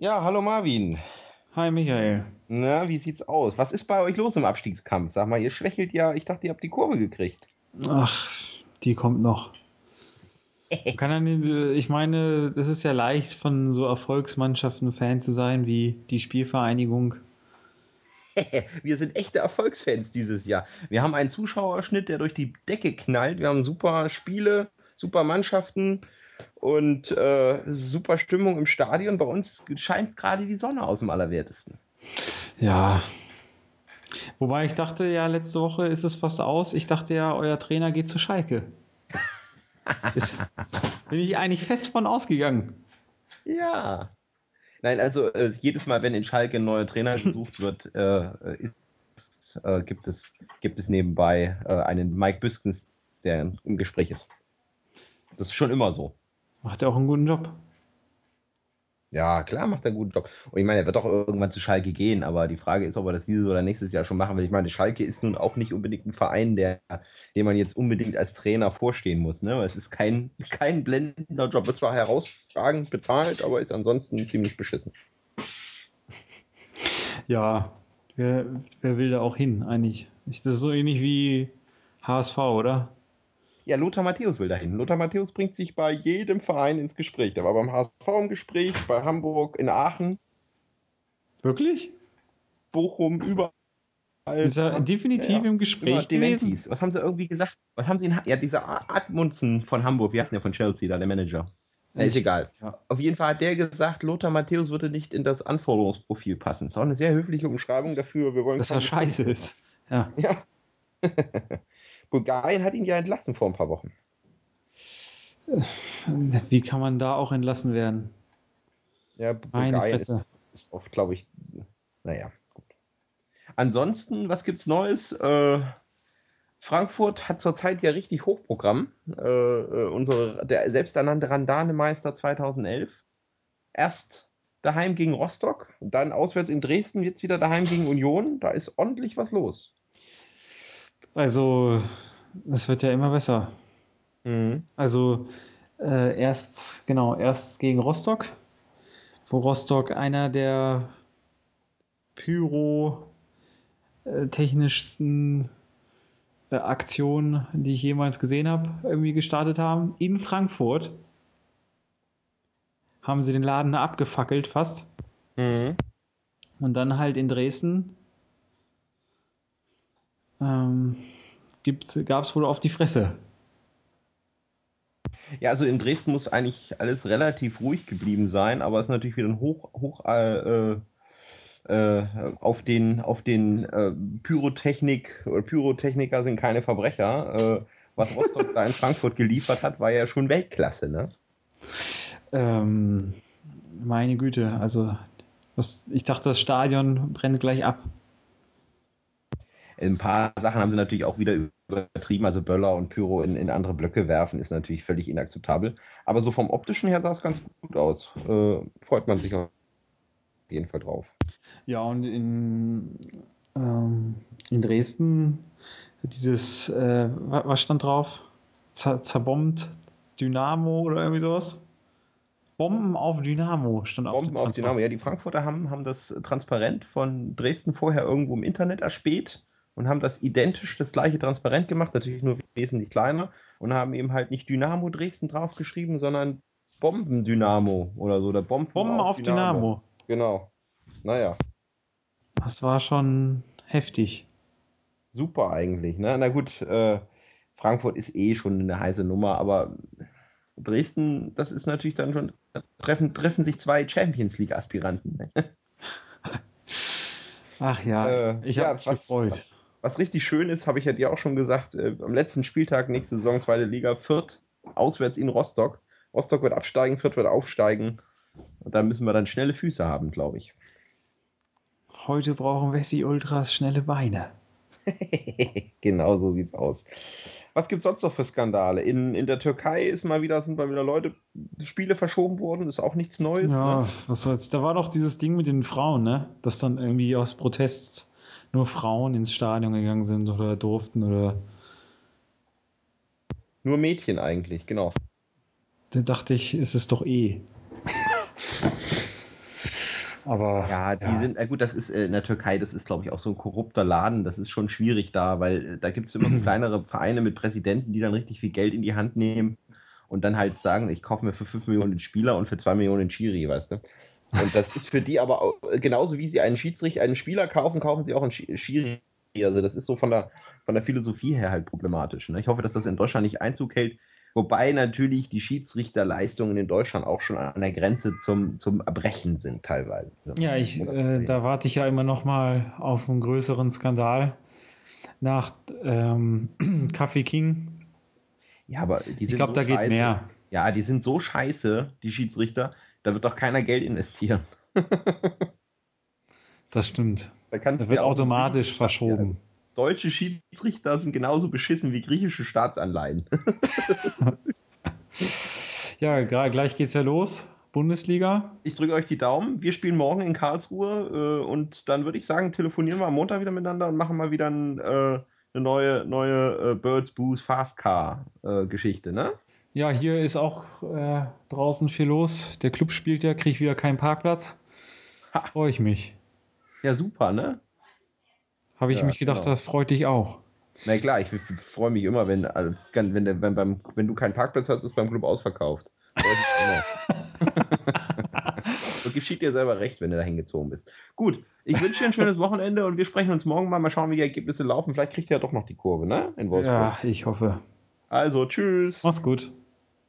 Ja, hallo Marvin. Hi Michael. Na, wie sieht's aus? Was ist bei euch los im Abstiegskampf? Sag mal, ihr schwächelt ja. Ich dachte, ihr habt die Kurve gekriegt. Ach, die kommt noch. Kann nicht, ich meine, das ist ja leicht von so Erfolgsmannschaften Fan zu sein wie die Spielvereinigung. Wir sind echte Erfolgsfans dieses Jahr. Wir haben einen Zuschauerschnitt, der durch die Decke knallt. Wir haben super Spiele, super Mannschaften und äh, super Stimmung im Stadion. Bei uns scheint gerade die Sonne aus dem Allerwertesten. Ja. Wobei ich dachte ja, letzte Woche ist es fast aus. Ich dachte ja, euer Trainer geht zu Schalke. Ist, bin ich eigentlich fest von ausgegangen. Ja. Nein, also äh, jedes Mal, wenn in Schalke ein neuer Trainer gesucht wird, äh, ist, äh, gibt, es, gibt es nebenbei äh, einen Mike Büskens, der im Gespräch ist. Das ist schon immer so. Macht er auch einen guten Job. Ja, klar macht er einen guten Job. Und ich meine, er wird auch irgendwann zu Schalke gehen, aber die Frage ist, ob er das dieses oder nächstes Jahr schon machen will. Ich meine, Schalke ist nun auch nicht unbedingt ein Verein, der, dem man jetzt unbedingt als Trainer vorstehen muss. Ne? Es ist kein, kein blendender Job. Wird zwar herausragend bezahlt, aber ist ansonsten ziemlich beschissen. Ja, wer, wer will da auch hin eigentlich? Ist das so ähnlich wie HSV, oder? Ja, Lothar Matthäus will dahin. Lothar Matthäus bringt sich bei jedem Verein ins Gespräch. Der war beim HSV im Gespräch, bei Hamburg, in Aachen. Wirklich? Bochum, überall. Ist er definitiv ja, im Gespräch gewesen? Was haben sie irgendwie gesagt? Was haben sie in, ja, dieser Admundsen von Hamburg, wie heißt der von Chelsea, da der Manager? Ja, ist egal. Ja. Auf jeden Fall hat der gesagt, Lothar Matthäus würde nicht in das Anforderungsprofil passen. Das ist auch eine sehr höfliche Umschreibung dafür. Wir wollen Dass er scheiße ist. Ja. ja. Bulgarien hat ihn ja entlassen vor ein paar Wochen. Wie kann man da auch entlassen werden? Ja, Bulgarien ist, ist oft, glaube ich, naja, gut. Ansonsten, was gibt's Neues? Äh, Frankfurt hat zurzeit ja richtig Hochprogramm. Äh, äh unsere, der selbsternannte Randane-Meister 2011. Erst daheim gegen Rostock, dann auswärts in Dresden, jetzt wieder daheim gegen Union. Da ist ordentlich was los. Also, es wird ja immer besser. Mhm. Also, äh, erst, genau, erst gegen Rostock, wo Rostock einer der pyro-technischsten äh, Aktionen, die ich jemals gesehen habe, irgendwie gestartet haben. In Frankfurt haben sie den Laden abgefackelt fast. Mhm. Und dann halt in Dresden ähm, gab es wohl auf die Fresse. Ja, also in Dresden muss eigentlich alles relativ ruhig geblieben sein, aber es ist natürlich wieder ein hoch, hoch äh, äh, auf den, auf den äh, Pyrotechnik oder Pyrotechniker sind keine Verbrecher. Äh, was Rostock da in Frankfurt geliefert hat, war ja schon Weltklasse, ne? Ähm, meine Güte, also das, ich dachte, das Stadion brennt gleich ab. Ein paar Sachen haben sie natürlich auch wieder übertrieben, also Böller und Pyro in, in andere Blöcke werfen, ist natürlich völlig inakzeptabel. Aber so vom optischen her sah es ganz gut aus. Äh, freut man sich auf jeden Fall drauf. Ja, und in, ähm, in Dresden dieses, äh, was stand drauf? Z zerbombt Dynamo oder irgendwie sowas? Bomben auf Dynamo stand auf Bomben auf Dynamo, ja, die Frankfurter haben, haben das Transparent von Dresden vorher irgendwo im Internet erspäht und haben das identisch, das gleiche transparent gemacht, natürlich nur wesentlich kleiner und haben eben halt nicht Dynamo Dresden draufgeschrieben, sondern Bomben Dynamo oder so, oder Bomben, Bomben auf, auf Dynamo. Dynamo. Genau. Naja. Das war schon heftig. Super eigentlich, ne? Na gut, äh, Frankfurt ist eh schon eine heiße Nummer, aber Dresden, das ist natürlich dann schon, treffen, treffen sich zwei Champions League-Aspiranten. Ne? Ach ja, äh, ich habe ja, mich gefreut. Was richtig schön ist, habe ich ja dir auch schon gesagt, äh, am letzten Spieltag nächste Saison, zweite Liga, Fürth, auswärts in Rostock. Rostock wird absteigen, Fürth wird aufsteigen. Und da müssen wir dann schnelle Füße haben, glaube ich. Heute brauchen Wessi Ultras schnelle Beine. genau so sieht's aus. Was gibt's sonst noch für Skandale? In, in der Türkei ist mal wieder, sind mal wieder Leute, Spiele verschoben worden, ist auch nichts Neues. Ja, ne? was soll's. Da war doch dieses Ding mit den Frauen, ne? Dass dann irgendwie aus Protest nur Frauen ins Stadion gegangen sind oder durften oder. Nur Mädchen eigentlich, genau. Da dachte ich, ist es doch eh. Aber ja, die ja. sind, äh, gut, das ist äh, in der Türkei, das ist, glaube ich, auch so ein korrupter Laden. Das ist schon schwierig da, weil äh, da gibt es immer so kleinere Vereine mit Präsidenten, die dann richtig viel Geld in die Hand nehmen und dann halt sagen, ich kaufe mir für 5 Millionen den Spieler und für 2 Millionen den Schiri, weißt du? Und das ist für die aber auch, genauso wie sie einen Schiedsrichter, einen Spieler kaufen, kaufen sie auch einen Schiri. Also das ist so von der, von der Philosophie her halt problematisch. Ne? Ich hoffe, dass das in Deutschland nicht Einzug hält. Wobei natürlich die Schiedsrichterleistungen in Deutschland auch schon an der Grenze zum, zum Erbrechen sind teilweise. Ja, ich, äh, da warte ich ja immer noch mal auf einen größeren Skandal nach ähm, Kaffee King. Ja, aber die sind Ich glaube, so da scheiße. geht mehr. Ja, die sind so scheiße, die Schiedsrichter. Da wird doch keiner Geld investieren. das stimmt. Da, da wird automatisch verschoben. Deutsche Schiedsrichter sind genauso beschissen wie griechische Staatsanleihen. ja, gleich geht's ja los. Bundesliga. Ich drücke euch die Daumen. Wir spielen morgen in Karlsruhe äh, und dann würde ich sagen, telefonieren wir am Montag wieder miteinander und machen mal wieder ein, äh, eine neue, neue äh, Birds Boost Fast Car äh, Geschichte, ne? Ja, hier ist auch äh, draußen viel los. Der Club spielt ja, kriegt wieder keinen Parkplatz. Freue ich mich. Ja, super, ne? Habe ich ja, mich gedacht, genau. das freut dich auch. Na klar, ich freue mich immer, wenn, also, wenn, wenn, wenn, beim, wenn du keinen Parkplatz hast, ist beim Club ausverkauft. so geschieht dir selber recht, wenn du da hingezogen bist. Gut, ich wünsche dir ein schönes Wochenende und wir sprechen uns morgen mal. Mal schauen, wie die Ergebnisse laufen. Vielleicht kriegt ihr ja doch noch die Kurve, ne? In Wolfsburg. Ja, ich hoffe. Also, tschüss. Mach's gut.